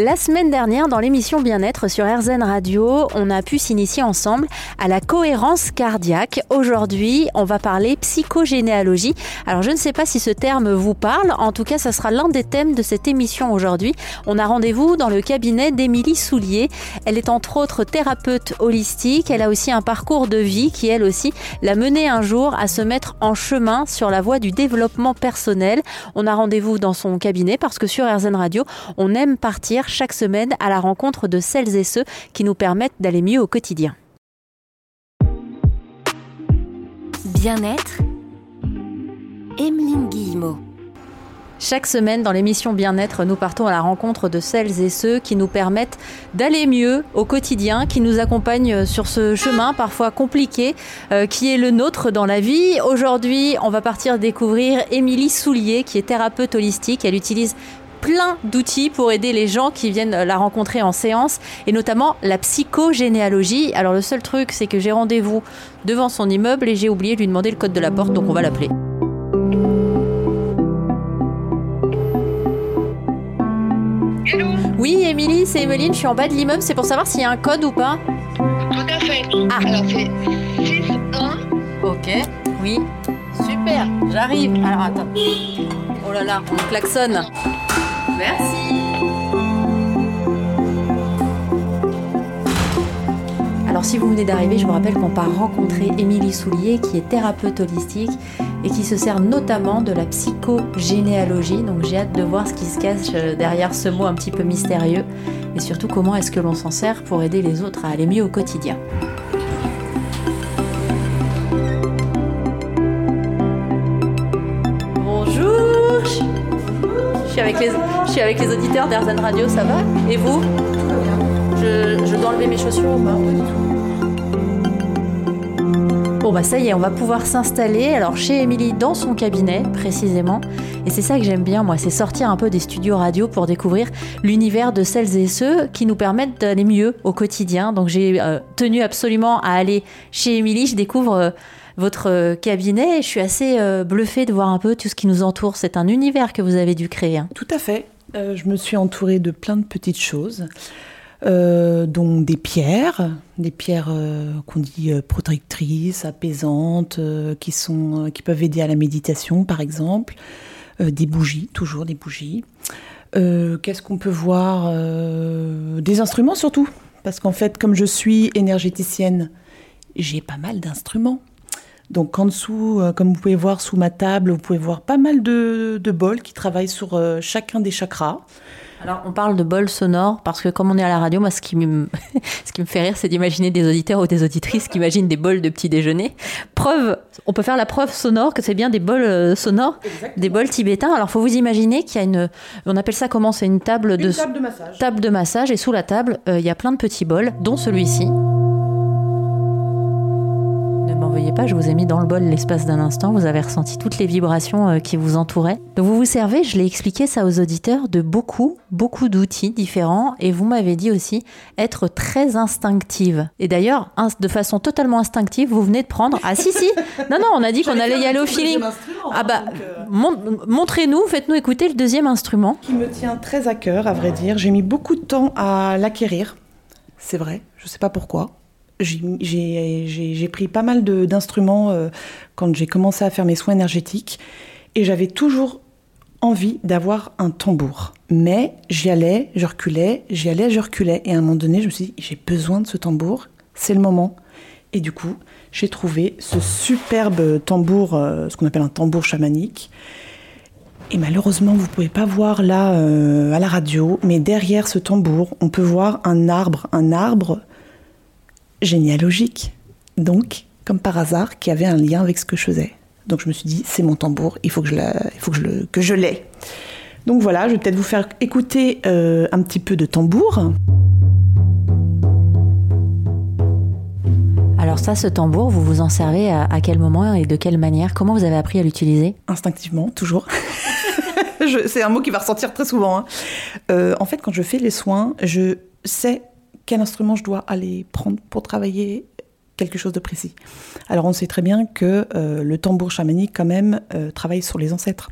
La semaine dernière, dans l'émission Bien-être sur RZN Radio, on a pu s'initier ensemble à la cohérence cardiaque. Aujourd'hui, on va parler psychogénéalogie. Alors, je ne sais pas si ce terme vous parle. En tout cas, ça sera l'un des thèmes de cette émission aujourd'hui. On a rendez-vous dans le cabinet d'Émilie Soulier. Elle est entre autres thérapeute holistique. Elle a aussi un parcours de vie qui, elle aussi, l'a mené un jour à se mettre en chemin sur la voie du développement personnel. On a rendez-vous dans son cabinet parce que sur RZN Radio, on aime partir chaque semaine à la rencontre de celles et ceux qui nous permettent d'aller mieux au quotidien. Bien-être. Emeline Guillemot. Chaque semaine, dans l'émission Bien-être, nous partons à la rencontre de celles et ceux qui nous permettent d'aller mieux au quotidien, qui nous accompagnent sur ce chemin parfois compliqué, euh, qui est le nôtre dans la vie. Aujourd'hui, on va partir découvrir Émilie Soulier, qui est thérapeute holistique. Elle utilise plein d'outils pour aider les gens qui viennent la rencontrer en séance, et notamment la psychogénéalogie. Alors le seul truc, c'est que j'ai rendez-vous devant son immeuble et j'ai oublié de lui demander le code de la porte, donc on va l'appeler. Hello, Oui, Émilie, c'est Emeline, je suis en bas de l'immeuble, c'est pour savoir s'il y a un code ou pas. tout à fait. Ah. Alors c'est 6 1 Ok, oui, super, j'arrive. Alors attends. Oh là là, on klaxonne. Merci. Alors si vous venez d'arriver, je vous rappelle qu'on part rencontrer Émilie Soulier qui est thérapeute holistique et qui se sert notamment de la psychogénéalogie. Donc j'ai hâte de voir ce qui se cache euh, derrière ce mot un petit peu mystérieux et surtout comment est-ce que l'on s'en sert pour aider les autres à aller mieux au quotidien? Je suis avec les auditeurs d'Airzen Radio, ça va? Et vous? Je, je dois enlever mes chaussures ou pas? Bon bah ça y est, on va pouvoir s'installer alors chez Émilie dans son cabinet précisément. Et c'est ça que j'aime bien moi, c'est sortir un peu des studios radio pour découvrir l'univers de celles et ceux qui nous permettent d'aller mieux au quotidien. Donc j'ai euh, tenu absolument à aller chez Émilie, je découvre euh, votre euh, cabinet et je suis assez euh, bluffée de voir un peu tout ce qui nous entoure. C'est un univers que vous avez dû créer. hein. Tout à fait. Euh, je me suis entourée de plein de petites choses, euh, dont des pierres, des pierres qu'on dit protectrices, apaisantes, qui, sont, qui peuvent aider à la méditation, par exemple. Des bougies, toujours des bougies. Qu'est-ce qu'on peut voir Des instruments surtout, parce qu'en fait, comme je suis énergéticienne, j'ai pas mal d'instruments. Donc en dessous, euh, comme vous pouvez voir sous ma table, vous pouvez voir pas mal de, de bols qui travaillent sur euh, chacun des chakras. Alors, on parle de bol sonore parce que comme on est à la radio, moi, ce qui me, ce qui me fait rire, c'est d'imaginer des auditeurs ou des auditrices qui imaginent des bols de petit déjeuner. Preuve, on peut faire la preuve sonore que c'est bien des bols euh, sonores, des bols tibétains. Alors, faut vous imaginer qu'il y a une, on appelle ça comment? C'est une table de, de massage. table de massage et sous la table, euh, il y a plein de petits bols, dont celui-ci. Ne veuillez pas, je vous ai mis dans le bol l'espace d'un instant, vous avez ressenti toutes les vibrations euh, qui vous entouraient. Donc vous vous servez, je l'ai expliqué ça aux auditeurs, de beaucoup, beaucoup d'outils différents et vous m'avez dit aussi être très instinctive. Et d'ailleurs, de façon totalement instinctive, vous venez de prendre... Ah si, si Non, non, on a dit qu'on allait y aller au feeling. Ah bah, mon- montrez-nous, faites-nous écouter le deuxième instrument. Qui me tient très à cœur, à vrai dire. J'ai mis beaucoup de temps à l'acquérir. C'est vrai, je sais pas pourquoi. J'ai- pris pas mal d'instruments euh, quand j'ai commencé à faire mes soins énergétiques et j'avais toujours envie d'avoir un tambour. Mais j'y allais, je reculais, j'y allais, je reculais. Et à un moment donné, je me suis dit, j'ai besoin de ce tambour, c'est le moment. Et du coup, j'ai trouvé ce superbe tambour, euh, ce qu'on appelle un tambour chamanique. Et malheureusement, vous pouvez pas voir là euh, à la radio, mais derrière ce tambour, on peut voir un arbre, un arbre généalogique. Donc, comme par hasard, qui avait un lien avec ce que je faisais. Donc je me suis dit, c'est mon tambour, il faut que je, la- il faut que je, le- que je l'ai. Donc voilà, je vais peut-être vous faire écouter euh, un petit peu de tambour. Alors ça, ce tambour, vous vous en servez à, à quel moment et de quelle manière? Comment vous avez appris à l'utiliser? Instinctivement, toujours. C'est un mot qui va ressortir très souvent. hein. Euh, en fait, quand je fais les soins, je sais quel instrument je dois aller prendre pour travailler quelque chose de précis. Alors on sait très bien que euh, le tambour chamanique quand même euh, travaille sur les ancêtres.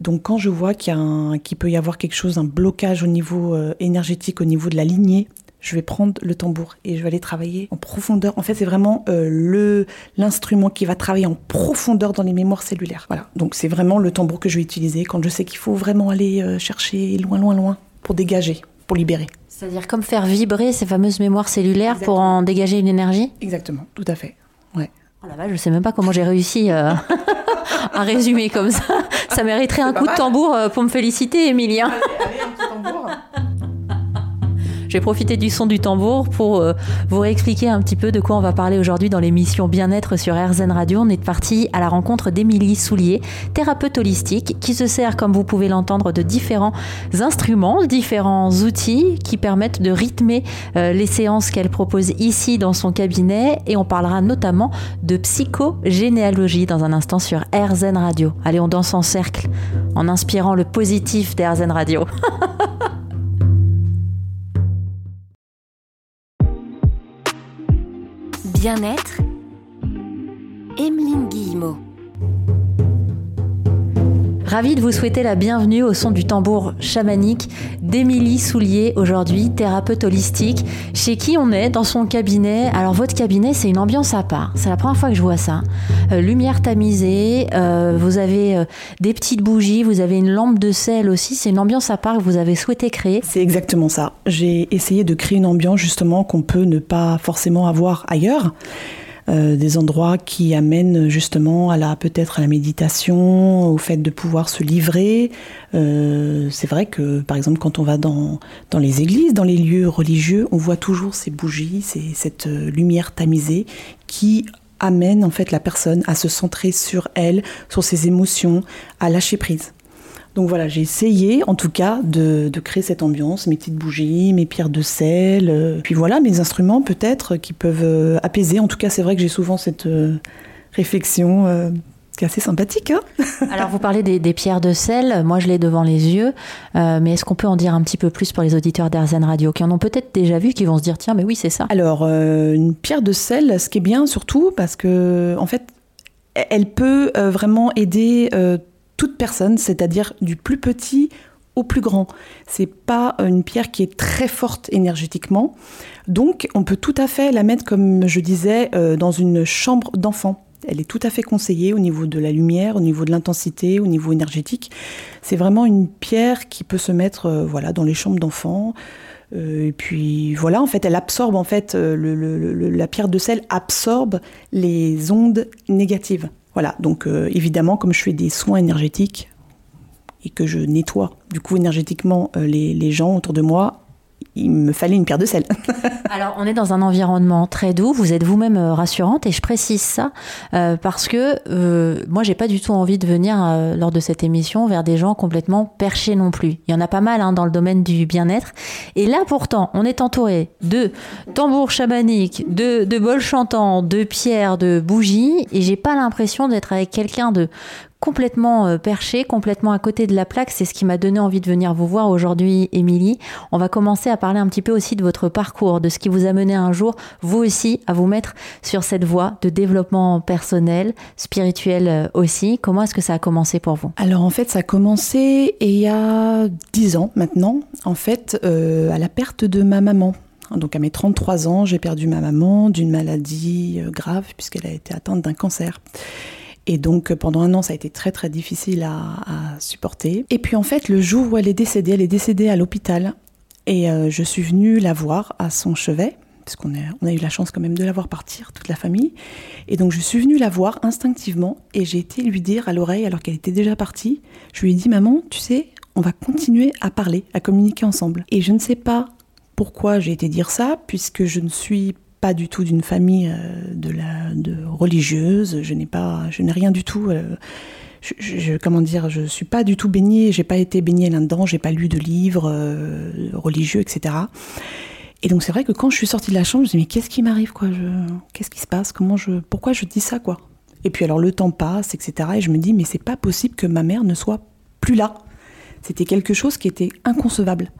Donc quand je vois qu'il peut y avoir quelque chose, un blocage au niveau euh, énergétique, au niveau de la lignée, je vais prendre le tambour et je vais aller travailler en profondeur. En fait, c'est vraiment le l'instrument qui va travailler en profondeur dans les mémoires cellulaires. Voilà. Donc c'est vraiment le tambour que je vais utiliser quand je sais qu'il faut vraiment aller chercher loin, loin, loin pour dégager, pour libérer. C'est-à-dire comme faire vibrer ces fameuses mémoires cellulaires pour en dégager une énergie Exactement, tout à fait. Ouais. Oh vache, je sais même pas comment j'ai réussi euh, à résumer comme ça. Ça mériterait un coup de tambour euh, pour me féliciter, Emilien. Allez, tambour. Je vais profiter du son du tambour pour euh, vous réexpliquer un petit peu de quoi on va parler aujourd'hui dans l'émission Bien-être sur RZN Radio. On est parti à la rencontre d'Émilie Soulier, thérapeute holistique, qui se sert, comme vous pouvez l'entendre, de différents instruments, différents outils qui permettent de rythmer euh, les séances qu'elle propose ici dans son cabinet. Et on parlera notamment de psychogénéalogie dans un instant sur RZN Radio. Allez, on danse en cercle en inspirant le positif d'RZN Radio. Bien-être. Emeline Guillemot. Ravi de vous souhaiter la bienvenue au son du tambour chamanique d'Émilie Soulier, aujourd'hui thérapeute holistique, chez qui on est dans son cabinet. Alors votre cabinet, c'est une ambiance à part. C'est la première fois que je vois ça. Euh, lumière tamisée, euh, vous avez euh, des petites bougies, vous avez une lampe de sel aussi. C'est une ambiance à part que vous avez souhaité créer. C'est exactement ça. J'ai essayé de créer une ambiance justement qu'on peut ne pas forcément avoir ailleurs. Euh, des endroits qui amènent justement à la peut-être à la méditation, au fait de pouvoir se livrer. Euh, c'est vrai que par exemple quand on va dans dans les églises, dans les lieux religieux, on voit toujours ces bougies, ces- cette euh, lumière tamisée qui amène en fait la personne à se centrer sur elle, sur ses émotions, à lâcher prise. Donc voilà, j'ai essayé en tout cas de, de créer cette ambiance, mes petites bougies, mes pierres de sel, euh, puis voilà, mes instruments peut-être qui peuvent euh, apaiser. En tout cas, c'est vrai que j'ai souvent cette euh, réflexion euh, qui est assez sympathique. hein. Alors vous parlez des, des pierres de sel, moi je l'ai devant les yeux, Euh, mais est-ce qu'on peut en dire un petit peu plus pour les auditeurs d'Airzen Radio qui en ont peut-être déjà vu, qui vont se dire tiens mais oui c'est ça. Alors, euh, une pierre de sel, ce qui est bien surtout, parce que en fait, elle peut euh, vraiment aider euh, toute personne, c'est-à-dire du plus petit au plus grand. C'est pas une pierre qui est très forte énergétiquement, donc on peut tout à fait la mettre, comme je disais, euh, dans une chambre d'enfant. Elle est tout à fait conseillée au niveau de la lumière, au niveau de l'intensité, au niveau énergétique. C'est vraiment une pierre qui peut se mettre, euh, voilà, dans les chambres d'enfants. Euh, et puis voilà, en fait, elle absorbe, en fait, la pierre de sel absorbe les ondes négatives. Voilà, donc euh, évidemment, comme je fais des soins énergétiques et que je nettoie du coup énergétiquement euh, les, les gens autour de moi, il me fallait une pierre de sel. Alors on est dans un environnement très doux, vous êtes vous-même euh, rassurante et je précise ça euh, parce que euh, moi j'ai pas du tout envie de venir euh, lors de cette émission vers des gens complètement perchés non plus. Il y en a pas mal hein, dans le domaine du bien-être et là pourtant on est entouré de tambours chamaniques, de, de bols chantants, de pierres, de bougies et j'ai pas l'impression d'être avec quelqu'un de complètement euh, perché, complètement à côté de la plaque. C'est ce qui m'a donné envie de venir vous voir aujourd'hui, Émilie. On va commencer à parler un petit peu aussi de votre parcours, de ce qui vous a mené un jour, vous aussi, à vous mettre sur cette voie de développement personnel, spirituel euh, aussi. Comment est-ce que ça a commencé pour vous? Alors en fait, ça a commencé il y a 10 ans maintenant, en fait, euh, à la perte de ma maman. Donc à mes 33 ans, j'ai perdu ma maman d'une maladie grave puisqu'elle a été atteinte d'un cancer. Et donc pendant un an, ça a été très très difficile à, supporter. Et puis en fait, le jour où elle est décédée, elle est décédée à l'hôpital. Et euh, je suis venue la voir à son chevet, parce qu'on a, on a eu la chance quand même de la voir partir, toute la famille. Et donc je suis venue la voir instinctivement et j'ai été lui dire à l'oreille, alors qu'elle était déjà partie, je lui ai dit, maman, tu sais, on va continuer à parler, à communiquer ensemble. Et je ne sais pas pourquoi j'ai été dire ça, puisque je ne suis pas du tout d'une famille euh, de la de religieuse, je n'ai pas je n'ai rien du tout euh, je, comment dire, je suis pas du tout baignée, j'ai pas été baignée là-dedans, j'ai pas lu de livres euh, religieux, etc. Et donc c'est vrai que quand je suis sortie de la chambre, je me dis mais qu'est-ce qui m'arrive quoi? Qu'est-ce qui se passe? Comment je, pourquoi je dis ça quoi? Et puis alors le temps passe, etc. Et je me dis mais c'est pas possible que ma mère ne soit plus là. C'était quelque chose qui était inconcevable.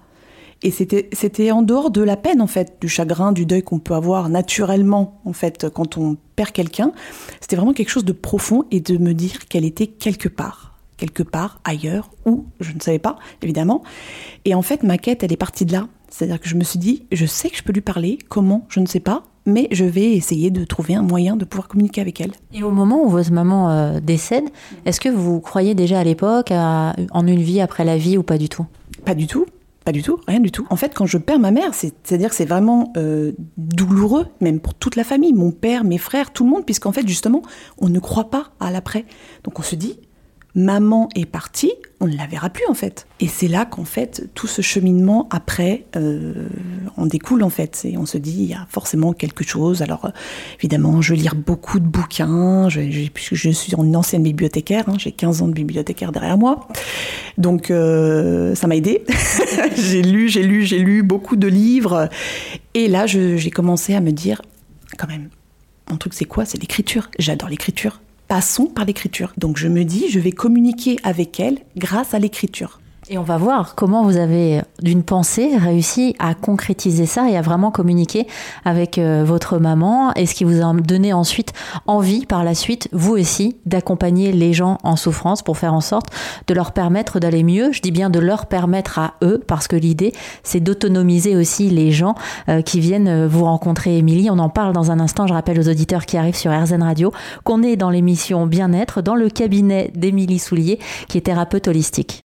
Et c'était, c'était en dehors de la peine, en fait, du chagrin, du deuil qu'on peut avoir naturellement, en fait, quand on perd quelqu'un. C'était vraiment quelque chose de profond et de me dire qu'elle était quelque part, quelque part ailleurs, où, je ne savais pas, évidemment. Et en fait, ma quête, elle est partie de là. C'est-à-dire que je me suis dit, je sais que je peux lui parler, comment, je ne sais pas, mais je vais essayer de trouver un moyen de pouvoir communiquer avec elle. Et au moment où votre maman euh, décède, est-ce que vous croyez déjà à l'époque à- en une vie après la vie ou pas du tout? Pas du tout. Pas du tout, rien du tout. En fait, quand je perds ma mère, c'est- c'est-à-dire que c'est vraiment euh, douloureux, même pour toute la famille, mon père, mes frères, tout le monde, puisqu'en fait, justement, on ne croit pas à l'après. Donc on se dit, maman est partie, on ne la verra plus en fait. Et c'est là qu'en fait, tout ce cheminement après euh, en découle en fait. Et on se dit, il y a forcément quelque chose. Alors euh, évidemment, je vais lire beaucoup de bouquins, je, puisque je suis une ancienne bibliothécaire, hein, j'ai 15 ans de bibliothécaire derrière moi. Donc euh, ça m'a aidé. j'ai lu, j'ai lu, j'ai lu beaucoup de livres. Et là, j'ai commencé à me dire, quand même, mon truc c'est quoi? C'est l'écriture. J'adore l'écriture. Par l'écriture. Donc je me dis, je vais communiquer avec elle grâce à l'écriture. Et on va voir comment vous avez, d'une pensée, réussi à concrétiser ça et à vraiment communiquer avec euh, votre maman. Et ce qui vous a donné ensuite envie, par la suite, vous aussi, d'accompagner les gens en souffrance pour faire en sorte de leur permettre d'aller mieux. Je dis bien de leur permettre à eux, parce que l'idée, c'est d'autonomiser aussi les gens euh, qui viennent euh, vous rencontrer, Émilie. On en parle dans un instant. Je rappelle aux auditeurs qui arrivent sur RZN Radio qu'on est dans l'émission Bien-être, dans le cabinet d'Émilie Soulier, qui est thérapeute holistique.